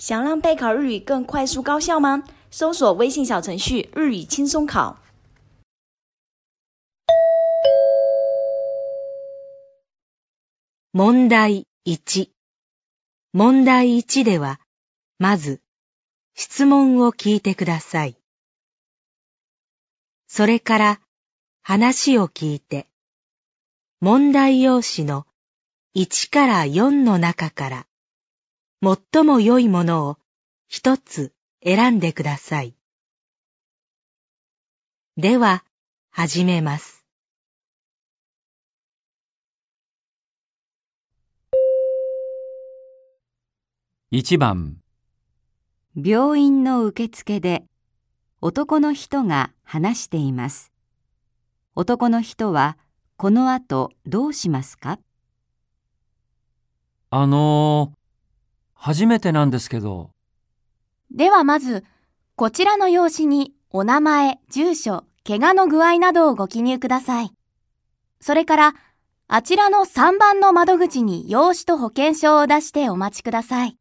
想让备考日语更快速高效吗？搜索微信小程序“日语轻松考”。問題1。問題1では、まず、質問を聞いてください。それから、話を聞いて、問題用紙の1から4の中から、最も良いものを一つ選んでください。では、始めます。1番病院の受付で男の人が話しています。男の人はこの後どうしますか？あのー、初めてなんですけど。ではまず、こちらの用紙にお名前、住所、怪我の具合などをご記入ください。それから、あちらの3番の窓口に用紙と保険証を出してお待ちください。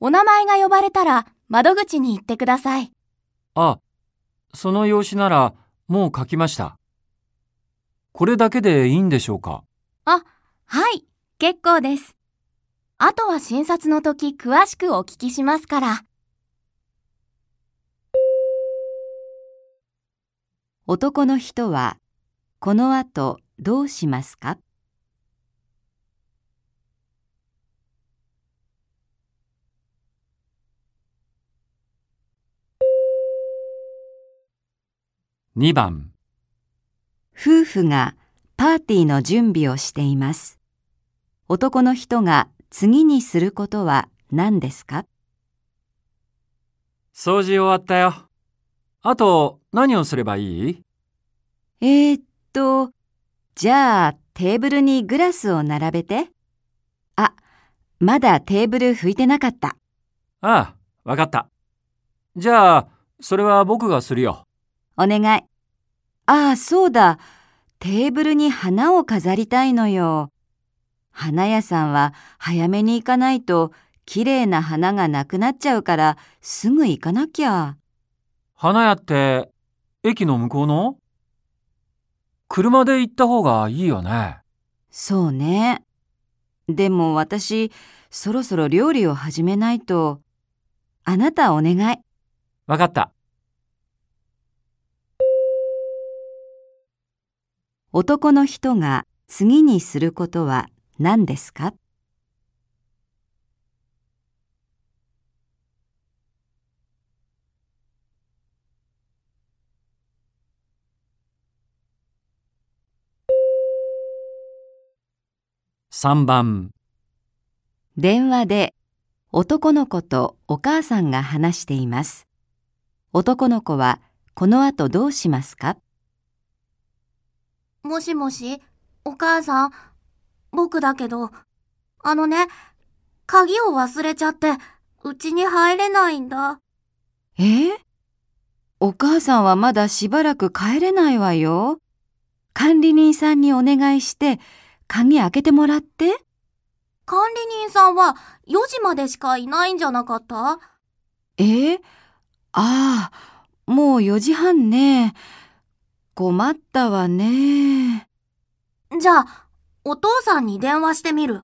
お名前が呼ばれたら窓口に行ってください。あ、その用紙ならもう書きました。これだけでいいんでしょうか？あ、はい、結構です。あとは診察の時詳しくお聞きしますから。男の人は、この後どうしますか？2番夫婦がパーティーの準備をしています。男の人が次にすることは何ですか？掃除終わったよ。あと何をすればいい？えー、っと、じゃあテーブルにグラスを並べて。あ、まだテーブル拭いてなかった。ああ、わかった。じゃあ、それは僕がするよ。お願い。ああ、そうだ。テーブルに花を飾りたいのよ。花屋さんは早めに行かないと綺麗な花がなくなっちゃうからすぐ行かなきゃ。花屋って駅の向こうの？車で行った方がいいよね。そうね。でも私、そろそろ料理を始めないと。あなたお願い。わかった。男の人が次にすることは何ですか？3番。電話で男の子とお母さんが話しています。男の子はこの後どうしますか？もしもし、お母さん、僕だけど、あのね、鍵を忘れちゃって、うちに入れないんだ。え？お母さんはまだしばらく帰れないわよ。管理人さんにお願いして、鍵開けてもらって。管理人さんは4時までしかいないんじゃなかった？え？ああ、もう4時半ね。困ったわね。じゃあ、お父さんに電話してみる。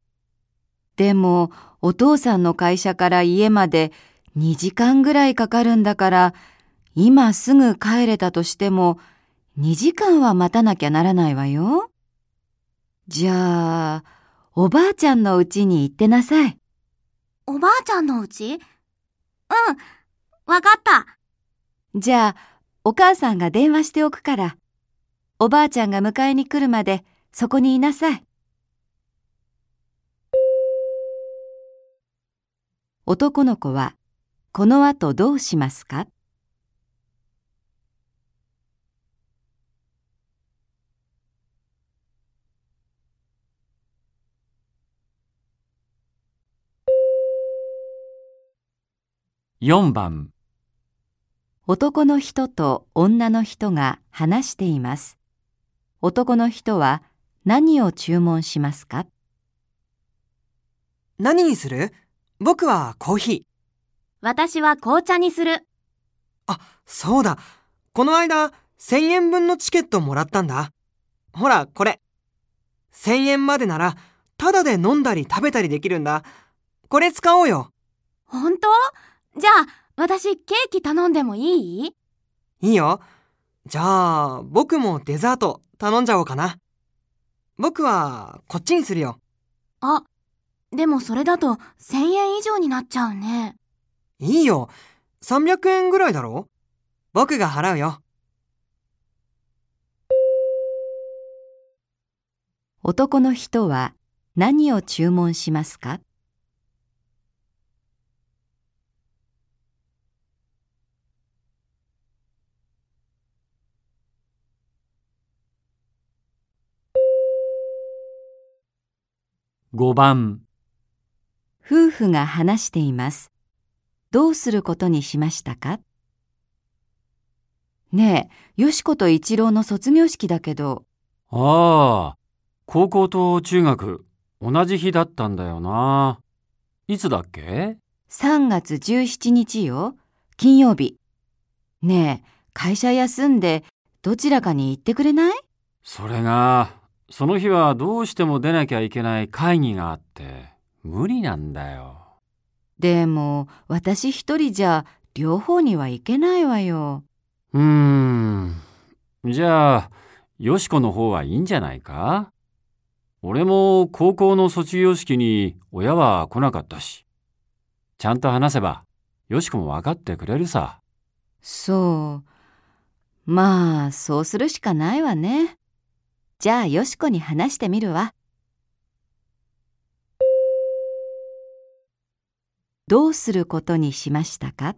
でも、お父さんの会社から家まで2時間ぐらいかかるんだから、今すぐ帰れたとしても、2時間は待たなきゃならないわよ。じゃあ、おばあちゃんの家に行ってなさい。おばあちゃんの家うん、わかった。じゃあ、お母さんが電話しておくから、おばあちゃんが迎えに来るまでそこにいなさい。男の子は、この後どうしますか？4番。男の人と女の人が話しています。男の人は何を注文しますか？何にする？僕はコーヒ私は紅茶にする。あ、そうだ。この間、1000円分のチケットもらったんだ。ほら、これ。1000円までなら、タダで飲んだり食べたりできるんだ。これ使おうよ。本当？じゃあ、私ケーキ頼んでもいい？いいよ。じゃあ、僕もデザート頼んじゃおうかな。僕は、こっちにするよ。あ、でもそれだと1000円以上になっちゃうね。いいよ。300円ぐらいだろ？僕が払うよ。男の人は何を注文しますか？5番、夫婦が話しています。どうすることにしましたか？ねえ、よしこと一郎の卒業式だけど、ああ、高校と中学、同じ日だったんだよな。いつだっけ？3月17日よ。金曜日。ねえ、会社休んでどちらかに行ってくれない？それが、その日はどうしても出なきゃいけない会議があって、無理なんだよ。でも、私一人じゃ両方には行けないわよ。うーん。じゃあ、よしこの方はいいんじゃないか？俺も高校の卒業式に親は来なかったし。ちゃんと話せば、よしこも分かってくれるさ。そう。まあ、そうするしかないわね。じゃあ、よしこに話してみるわ。どうすることにしましたか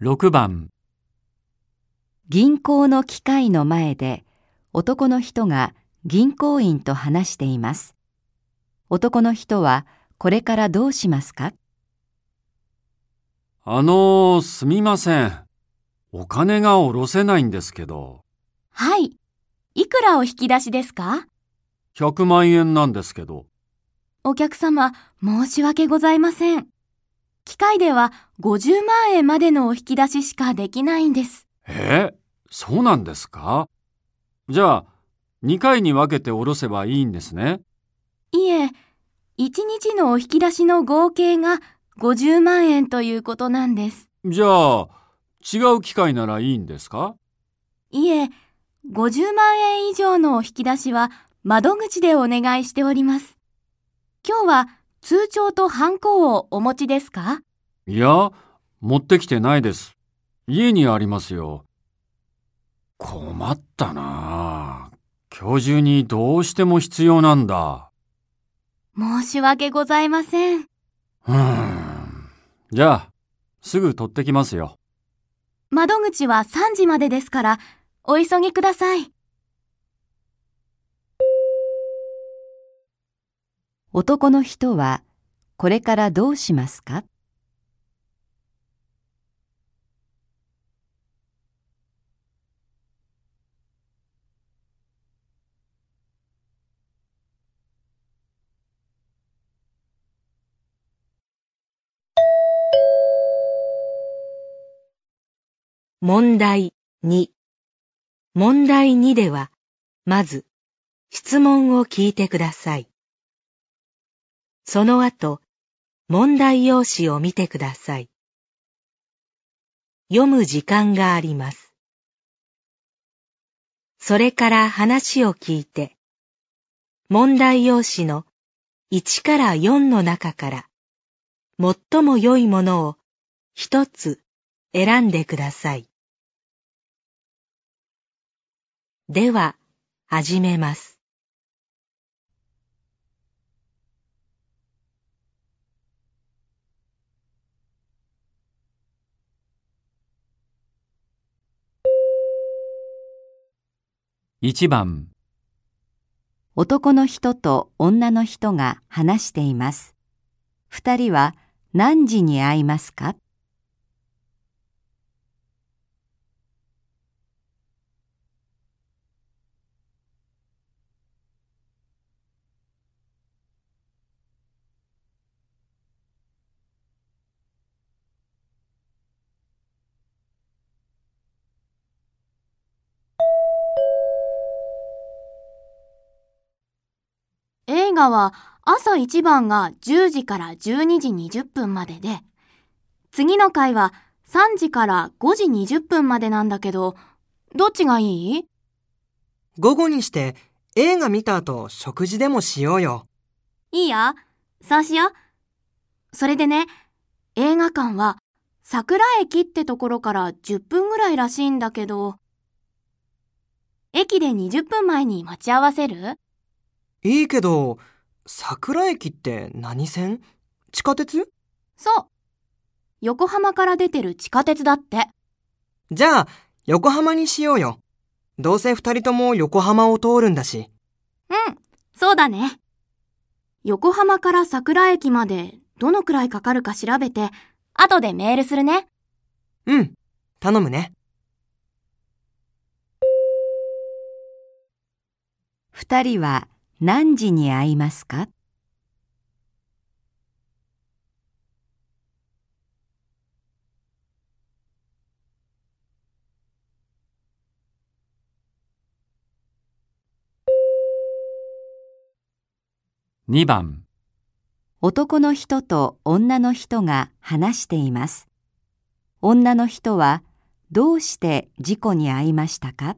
？6番、銀行の機械の前で男の人が銀行員と話しています。男の人はこれからどうしますか？あのー、すみません。お金が下ろせないんですけど、はい。いくらお引き出しですか？100万円なんですけど。お客様、申し訳ございません。機械では50万円までのお引き出ししかできないんです。え？そうなんですか？じゃあ、2回に分けて下ろせばいいんですね。いえ、1日のお引き出しの合計が50万円ということなんです。じゃあ、違う機械ならいいんですか？いえ、50万円以上のお引き出しは窓口でお願いしております。今日は通帳とハンコをお持ちですか？いや、持ってきてないです。家にありますよ。困ったなあ。今日中にどうしても必要なんだ。申し訳ございません。うーん。じゃあ、すぐ取ってきますよ。窓口は3時までですから、お急ぎください。男の人はこれからどうしますか？問題2問題2では、まず、質問を聞いてください。その後、問題用紙を見てください。読む時間があります。それから話を聞いて、問題用紙の1から4の中から、最も良いものを一つ選んでください。では、始めます。1番、男の人と女の人が話しています。二人は何時に会いますか？映画は朝一番が10時から12時20分までで、次の回は3時から5時20分までなんだけど、どっちがいい？午後にして映画見た後食事でもしようよ。いいや、そうしよう。それでね、映画館は桜駅ってところから10分ぐらいらしいんだけど、駅で20分前に待ち合わせる？いいけど、桜駅って何線？地下鉄？そう。横浜から出てる地下鉄だって。じゃあ、横浜にしようよ。どうせ二人とも横浜を通るんだし。うん、そうだね。横浜から桜駅までどのくらいかかるか調べて、後でメールするね。うん、頼むね。二人は何時に会いますか？2番、男の人と女の人が話しています。女の人はどうして事故に遭いましたか？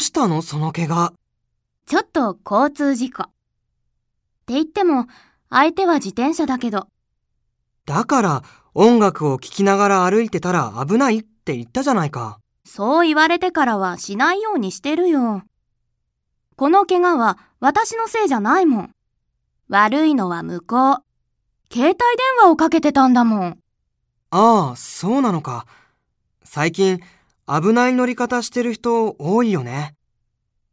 うしたの？その怪我。ちょっと交通事故。って言っても、相手は自転車だけど、だから、音楽を聴きながら歩いてたら危ないって言ったじゃないか。そう言われてからはしないようにしてるよ。この怪我は私のせいじゃないもん。悪いのは向こう。携帯電話をかけてたんだもん。ああ、そうなのか。最近、危ない乗り方してる人多いよね。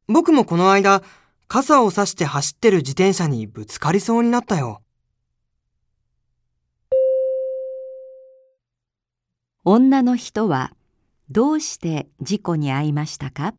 僕もこの間、傘を差して走ってる自転車にぶつかりそうになったよ。女の人はどうして事故に遭いましたか？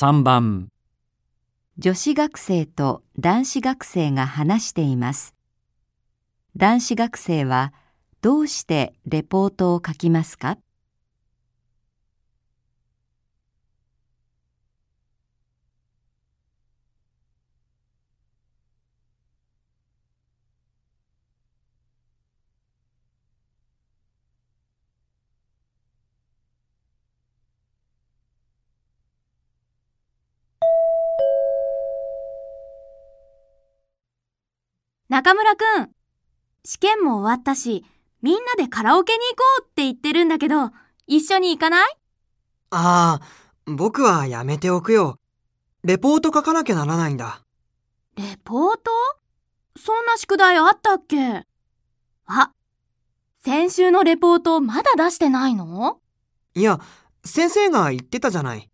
3番、女子学生と男子学生が話しています。男子学生はどうしてレポートを書きますか？中村くん、試験も終わったし、みんなでカラオケに行こうって言ってるんだけど、一緒に行かない？ああ、僕はやめておくよ。レポート書かなきゃならないんだ。レポート？そんな宿題あったっけ？あ、先週のレポートまだ出してないの？いや、先生が言ってたじゃない。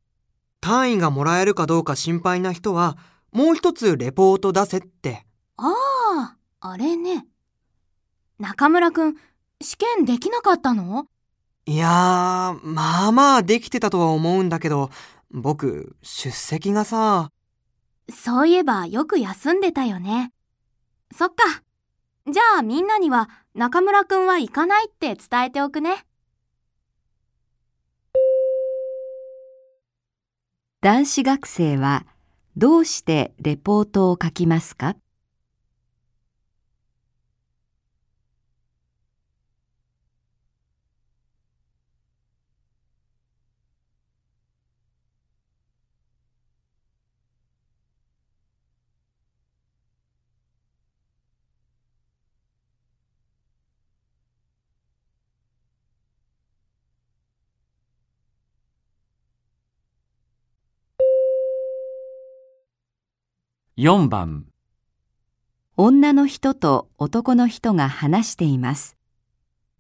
単位がもらえるかどうか心配な人は、もう一つレポート出せって。ああ、あれね。中村くん、試験できなかったの？いやー、まあまあできてたとは思うんだけど、僕、出席がさ、そういえばよく休んでたよね。そっか。じゃあみんなには中村くんは行かないって伝えておくね。男子学生はどうしてレポートを書きますか？4番女の人と男の人が話しています。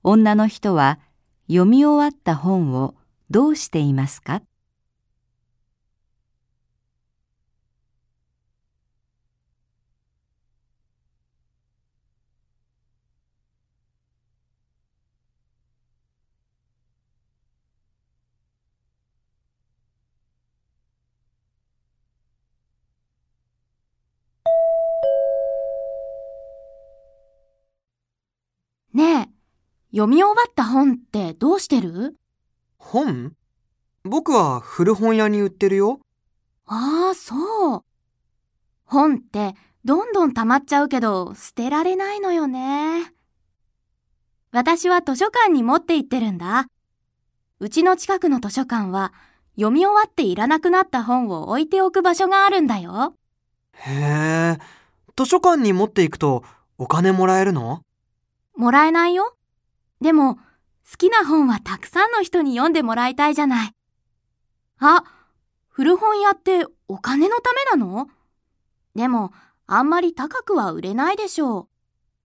女の人は読み終わった本をどうしていますか？読み終わった本ってどうしてる？本？僕は古本屋に売ってるよ。ああ、そう。本ってどんどん溜まっちゃうけど捨てられないのよね。私は図書館に持って行ってるんだ。うちの近くの図書館は読み終わっていらなくなった本を置いておく場所があるんだよ。へえ。図書館に持っていくとお金もらえるの？もらえないよ。でも、好きな本はたくさんの人に読んでもらいたいじゃない。あ、古本屋ってお金のためなの？でも、あんまり高くは売れないでしょ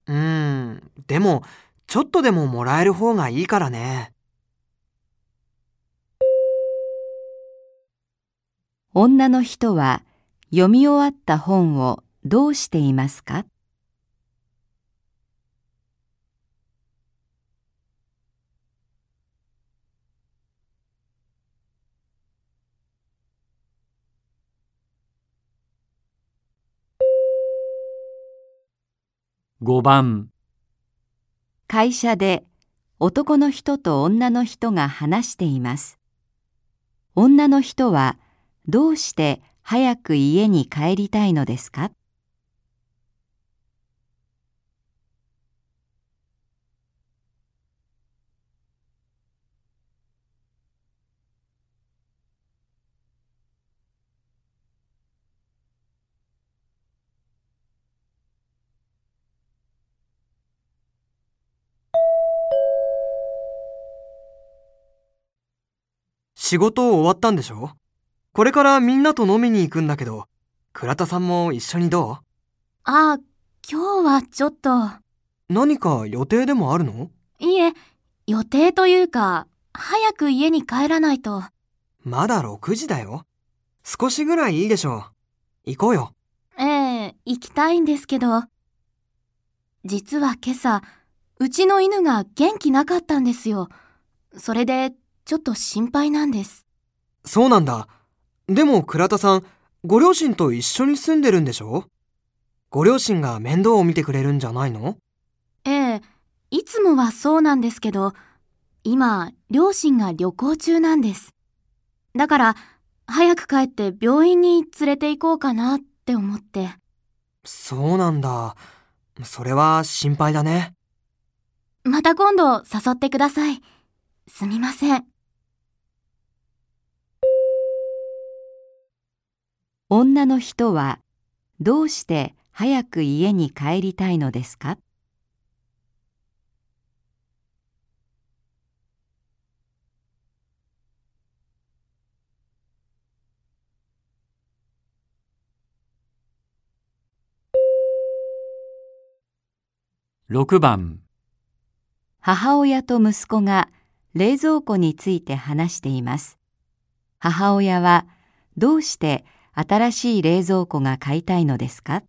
う。うーん。でも、ちょっとでももらえる方がいいからね。女の人は読み終わった本をどうしていますか？5番会社で男の人と女の人が話しています。女の人はどうして早く家に帰りたいのですか？仕事終わったんでしょ？これからみんなと飲みに行くんだけど、倉田さんも一緒にどう？ああ、今日はちょっと。何か予定でもあるの？いえ、予定というか、早く家に帰らないと。まだ6時だよ。少しぐらいいいでしょう。行こうよ。ええ、行きたいんですけど。実は今朝、うちの犬が元気なかったんですよ。それで、ちょっと心配なんです。そうなんだ。でも倉田さん、ご両親と一緒に住んでるんでしょ？ご両親が面倒を見てくれるんじゃないの？ええ、いつもはそうなんですけど、今、両親が旅行中なんです。だから、早く帰って病院に連れて行こうかなって思って。そうなんだ。それは心配だね。また今度誘ってください。すみません。女の人はどうして早く家に帰りたいのですか？6番母親と息子が冷蔵庫について話しています。母親はどうして新しい冷蔵庫が買いたいのですか？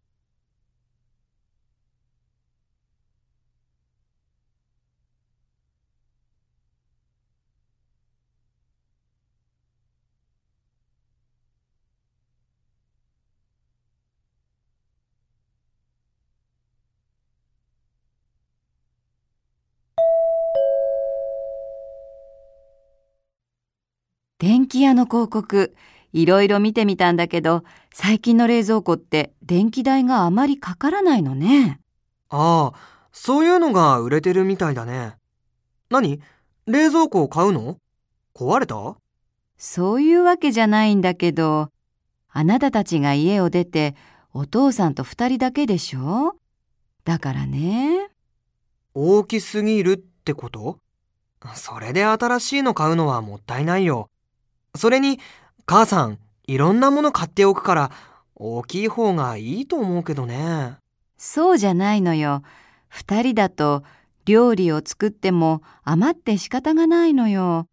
電気屋の広告、いろいろ見てみたんだけど、最近の冷蔵庫って電気代があまりかからないのね。ああ、そういうのが売れてるみたいだね。何？冷蔵庫を買うの？壊れた？そういうわけじゃないんだけど、あなたたちが家を出てお父さんと二人だけでしょ？だからね。大きすぎるってこと？それで新しいの買うのはもったいないよ。それに、母さん、いろんなもの買っておくから、大きい方がいいと思うけどね。そうじゃないのよ。二人だと料理を作っても余って仕方がないのよ。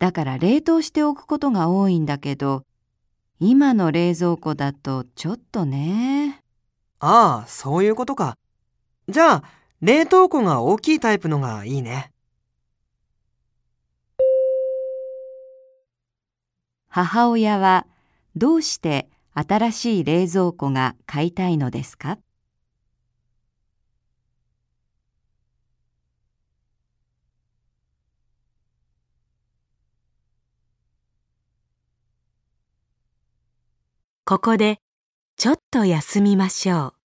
だから冷凍しておくことが多いんだけど、今の冷蔵庫だとちょっとね。ああ、そういうことか。じゃあ、冷凍庫が大きいタイプのがいいね。母親はどうして新しい冷蔵庫が買いたいのですか？ここでちょっと休みましょう。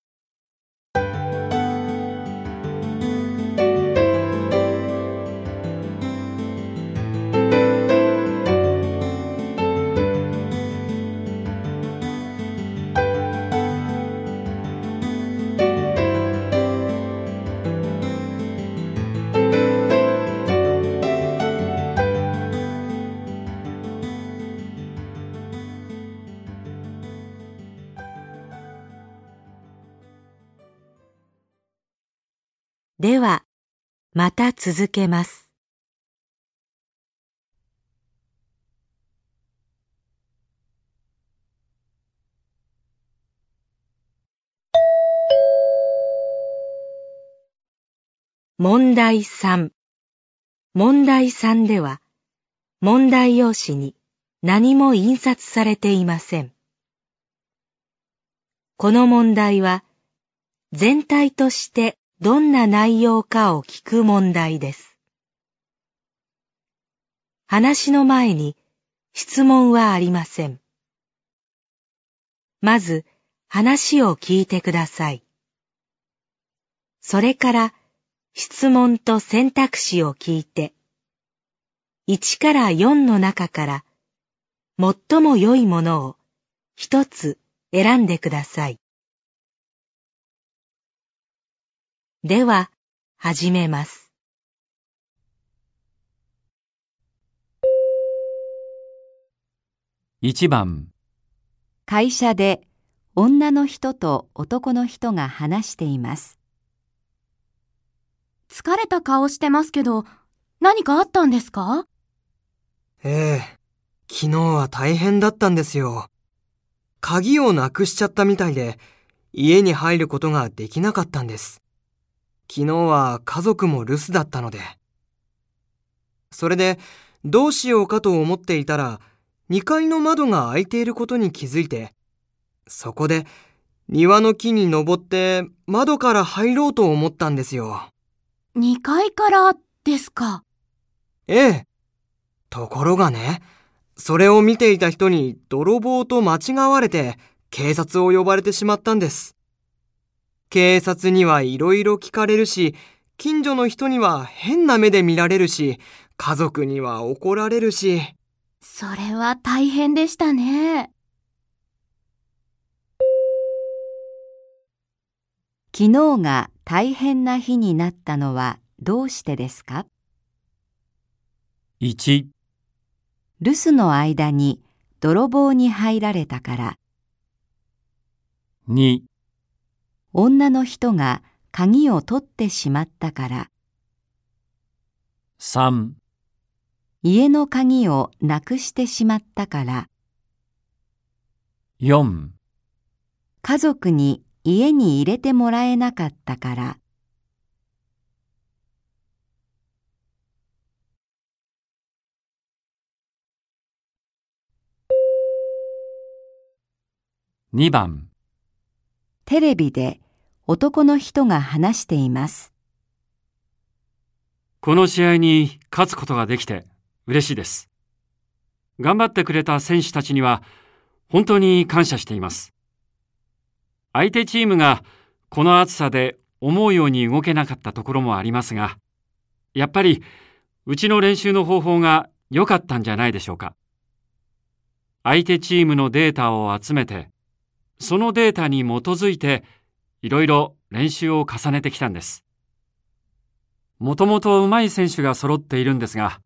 では、また続けます。問題3問題3では、問題用紙に何も印刷されていません。この問題は、全体としてどんな内容かを聞く問題です。話の前に質問はありません。まず話を聞いてください。それから質問と選択肢を聞いて、1から4の中から最も良いものを一つ選んでください。では、始めます。1番、会社で女の人と男の人が話しています。疲れた顔してますけど、何かあったんですか？ええ、昨日は大変だったんですよ。鍵をなくしちゃったみたいで、家に入ることができなかったんです。昨日は家族も留守だったので。それで、どうしようかと思っていたら、2階の窓が開いていることに気づいて、そこで庭の木に登って窓から入ろうと思ったんですよ。?2 階からですか？ええ。ところがね、それを見ていた人に泥棒と間違われて警察を呼ばれてしまったんです。警察にはいろいろ聞かれるし、近所の人には変な目で見られるし、家族には怒られるし、それは大変でしたね。昨日が大変な日になったのはどうしてですか？1、留守の間に泥棒に入られたから、2、女の人が鍵を取ってしまったから、3、家の鍵をなくしてしまったから、4、家族に家に入れてもらえなかったから、2番、テレビで男の人が話しています。この試合に勝つことができて嬉しいです。頑張ってくれた選手たちには本当に感謝しています。相手チームがこの暑さで思うように動けなかったところもありますが、やっぱりうちの練習の方法が良かったんじゃないでしょうか。相手チームのデータを集めて、そのデータに基づいていろいろ練習を重ねてきたんです。もともと上手い選手が揃っているんですが、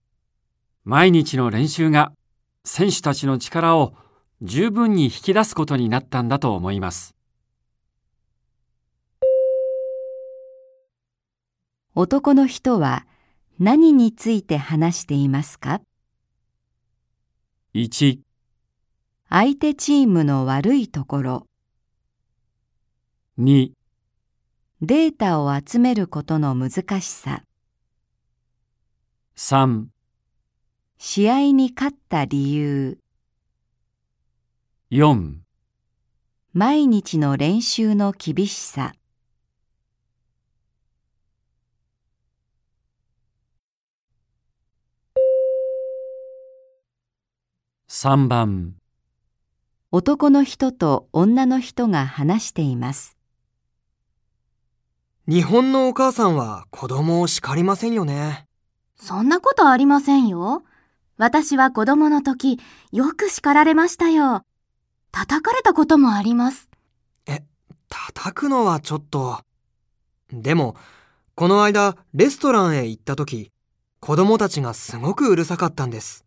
毎日の練習が選手たちの力を十分に引き出すことになったんだと思います。男の人は何について話していますか？1、相手チームの悪いところ、2、データを集めることの難しさ、3、試合に勝った理由、4、毎日の練習の厳しさ、3番、男の人と女の人が話しています。日本のお母さんは子供を叱りませんよね。そんなことありませんよ。私は子供の時、よく叱られましたよ。叩かれたこともあります。叩くのはちょっと。でも、この間、レストランへ行った時、子供たちがすごくうるさかったんです。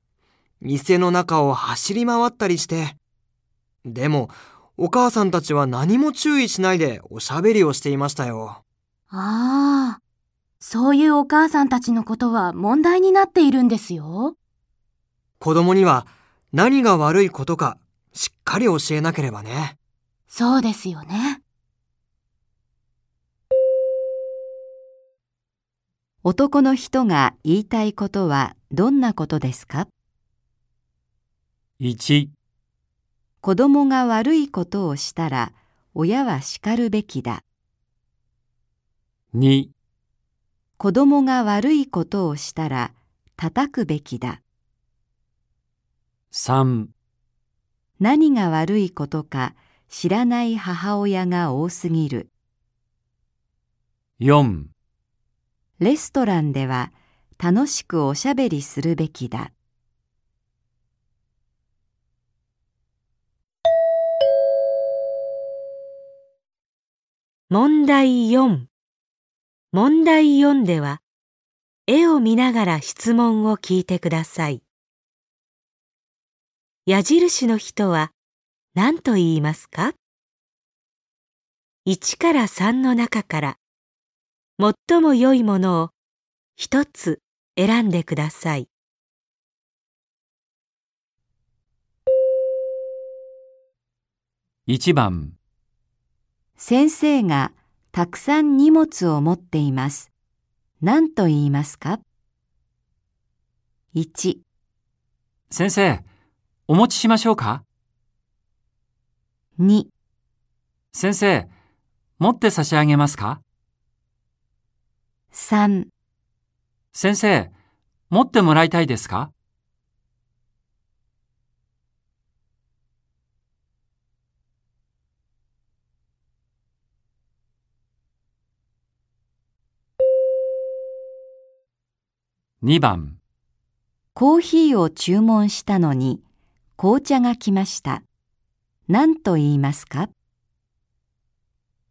店の中を走り回ったりして。でも、お母さんたちは何も注意しないでおしゃべりをしていましたよ。ああ、そういうお母さんたちのことは問題になっているんですよ。子供には何が悪いことかしっかり教えなければね。そうですよね。男の人が言いたいことはどんなことですか？1、子供が悪いことをしたら親は叱るべきだ。2、子供が悪いことをしたら叩くべきだ。3、何が悪いことか知らない母親が多すぎる。4、レストランでは楽しくおしゃべりするべきだ。問題4問題4では絵を見ながら質問を聞いてください。矢印の人は何と言いますか ?1 から3の中から最も良いものを一つ選んでください。1番、先生がたくさん荷物を持っています。何と言いますか ?1、先生、お持ちしましょうか？2、先生、持って差し上げますか？3、先生、持ってもらいたいですか？2番、コーヒーを注文したのに紅茶が来ました。何と言いますか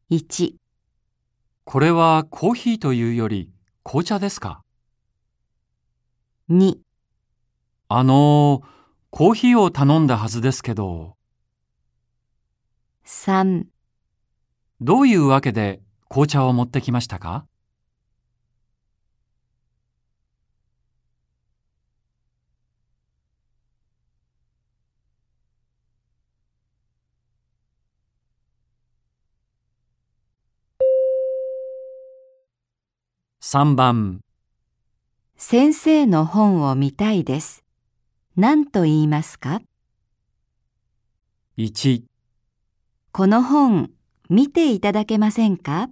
?1、これはコーヒーというより紅茶ですか？2、あのー、コーヒーを頼んだはずですけど、3どういうわけで紅茶を持ってきましたか？3番、先生の本を見たいです。何と言いますか？1、この本見ていただけませんか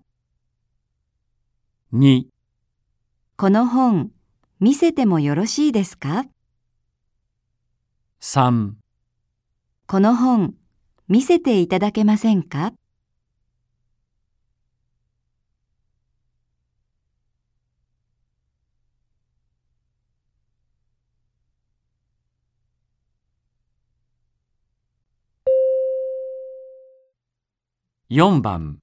？2、この本見せてもよろしいですか？3、この本見せていただけませんか？4番、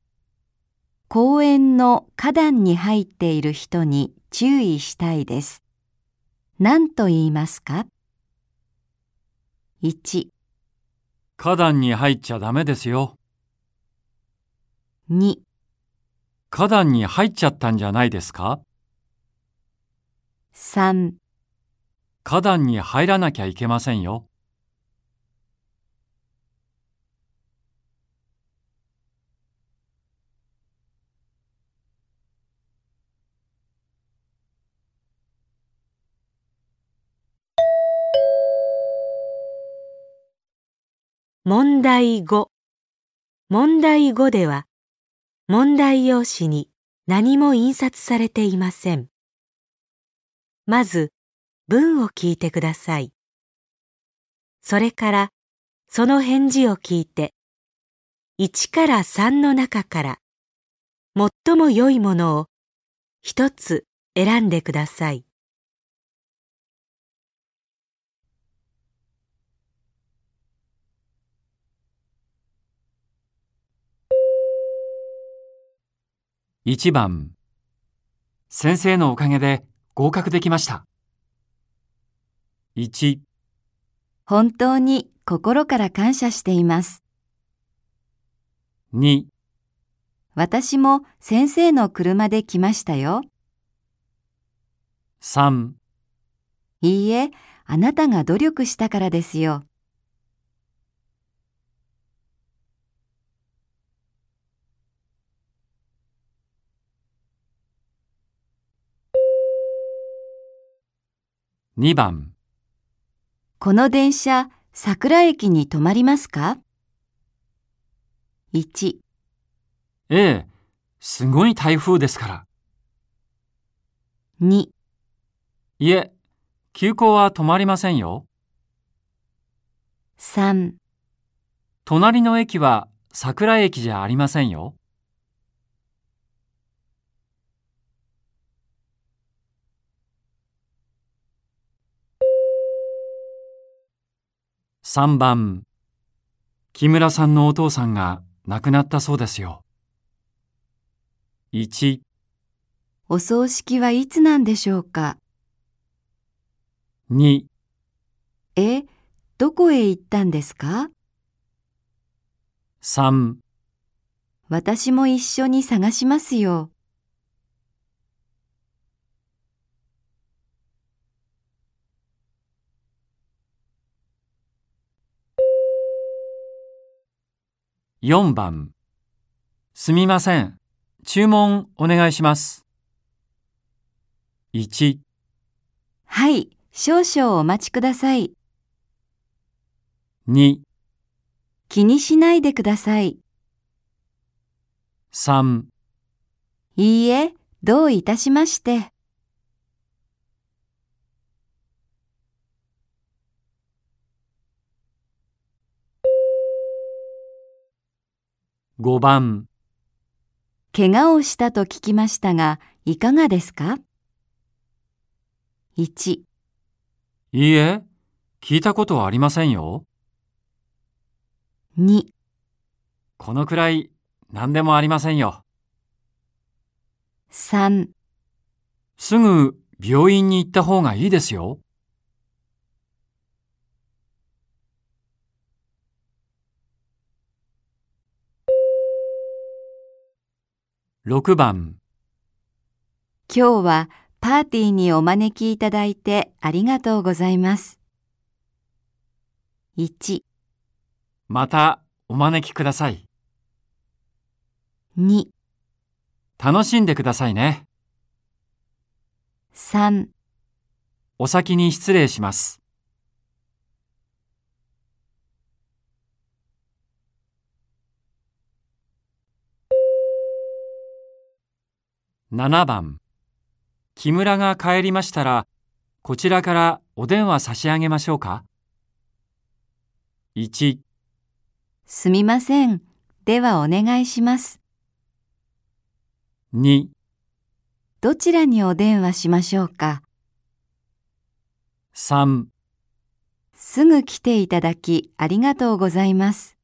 公園の花壇に入っている人に注意したいです。何と言いますか ?1、花壇に入っちゃダメですよ。2、花壇に入っちゃったんじゃないですか？3、花壇に入らなきゃいけませんよ。問題5問題5では問題用紙に何も印刷されていません。まず文を聞いてください。それからその返事を聞いて1から3の中から最も良いものを一つ選んでください。1番先生のおかげで合格できました。1、本当に心から感謝しています。2、私も先生の車で来ましたよ。3、いいえ、あなたが努力したからですよ。2番この電車、桜駅に止まりますか ?1、ええ、すごい台風ですから。2、いえ、休校は止まりませんよ。3、隣の駅は桜駅じゃありませんよ。3番。木村さんのお父さんが亡くなったそうですよ。1、お葬式はいつなんでしょうか？2、え、どこへ行ったんですか？3私も一緒に探しますよ。4番すみません。注文お願いします。1、はい、少々お待ちください。2、気にしないでください。3いいえ、どういたしまして。5番怪我をしたと聞きましたが、いかがですか ?1、いいえ、聞いたことはありませんよ。2、このくらい何でもありませんよ。3、すぐ病院に行った方がいいですよ。6番今日はパーティーにお招きいただいてありがとうございます。1、またお招きください。2、楽しんでくださいね。3、お先に失礼します。7番木村が帰りましたら、こちらからお電話差し上げましょうか ?1、すみません。ではお願いします。2、どちらにお電話しましょうか3すぐ来ていただきありがとうございます。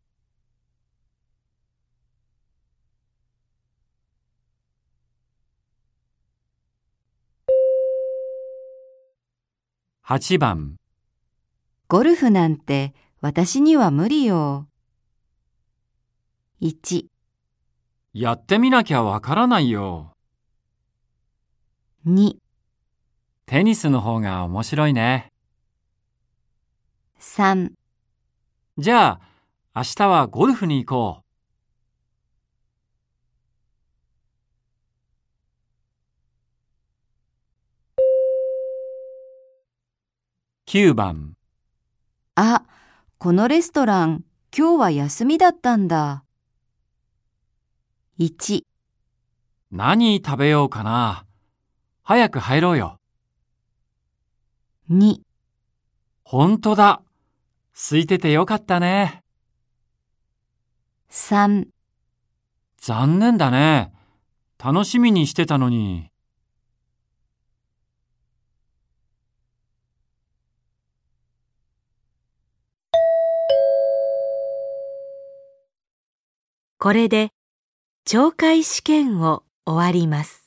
8番ゴルフなんて私には無理よ。1、やってみなきゃわからないよ。2、テニスの方が面白いね。3じゃあ、明日はゴルフに行こう。9番あ、このレストラン、今日は休みだったんだ。1、何食べようかな。早く入ろうよ。2、ほんとだ。空いててよかったね。3残念だね。楽しみにしてたのに。これで懲戒試験を終わります。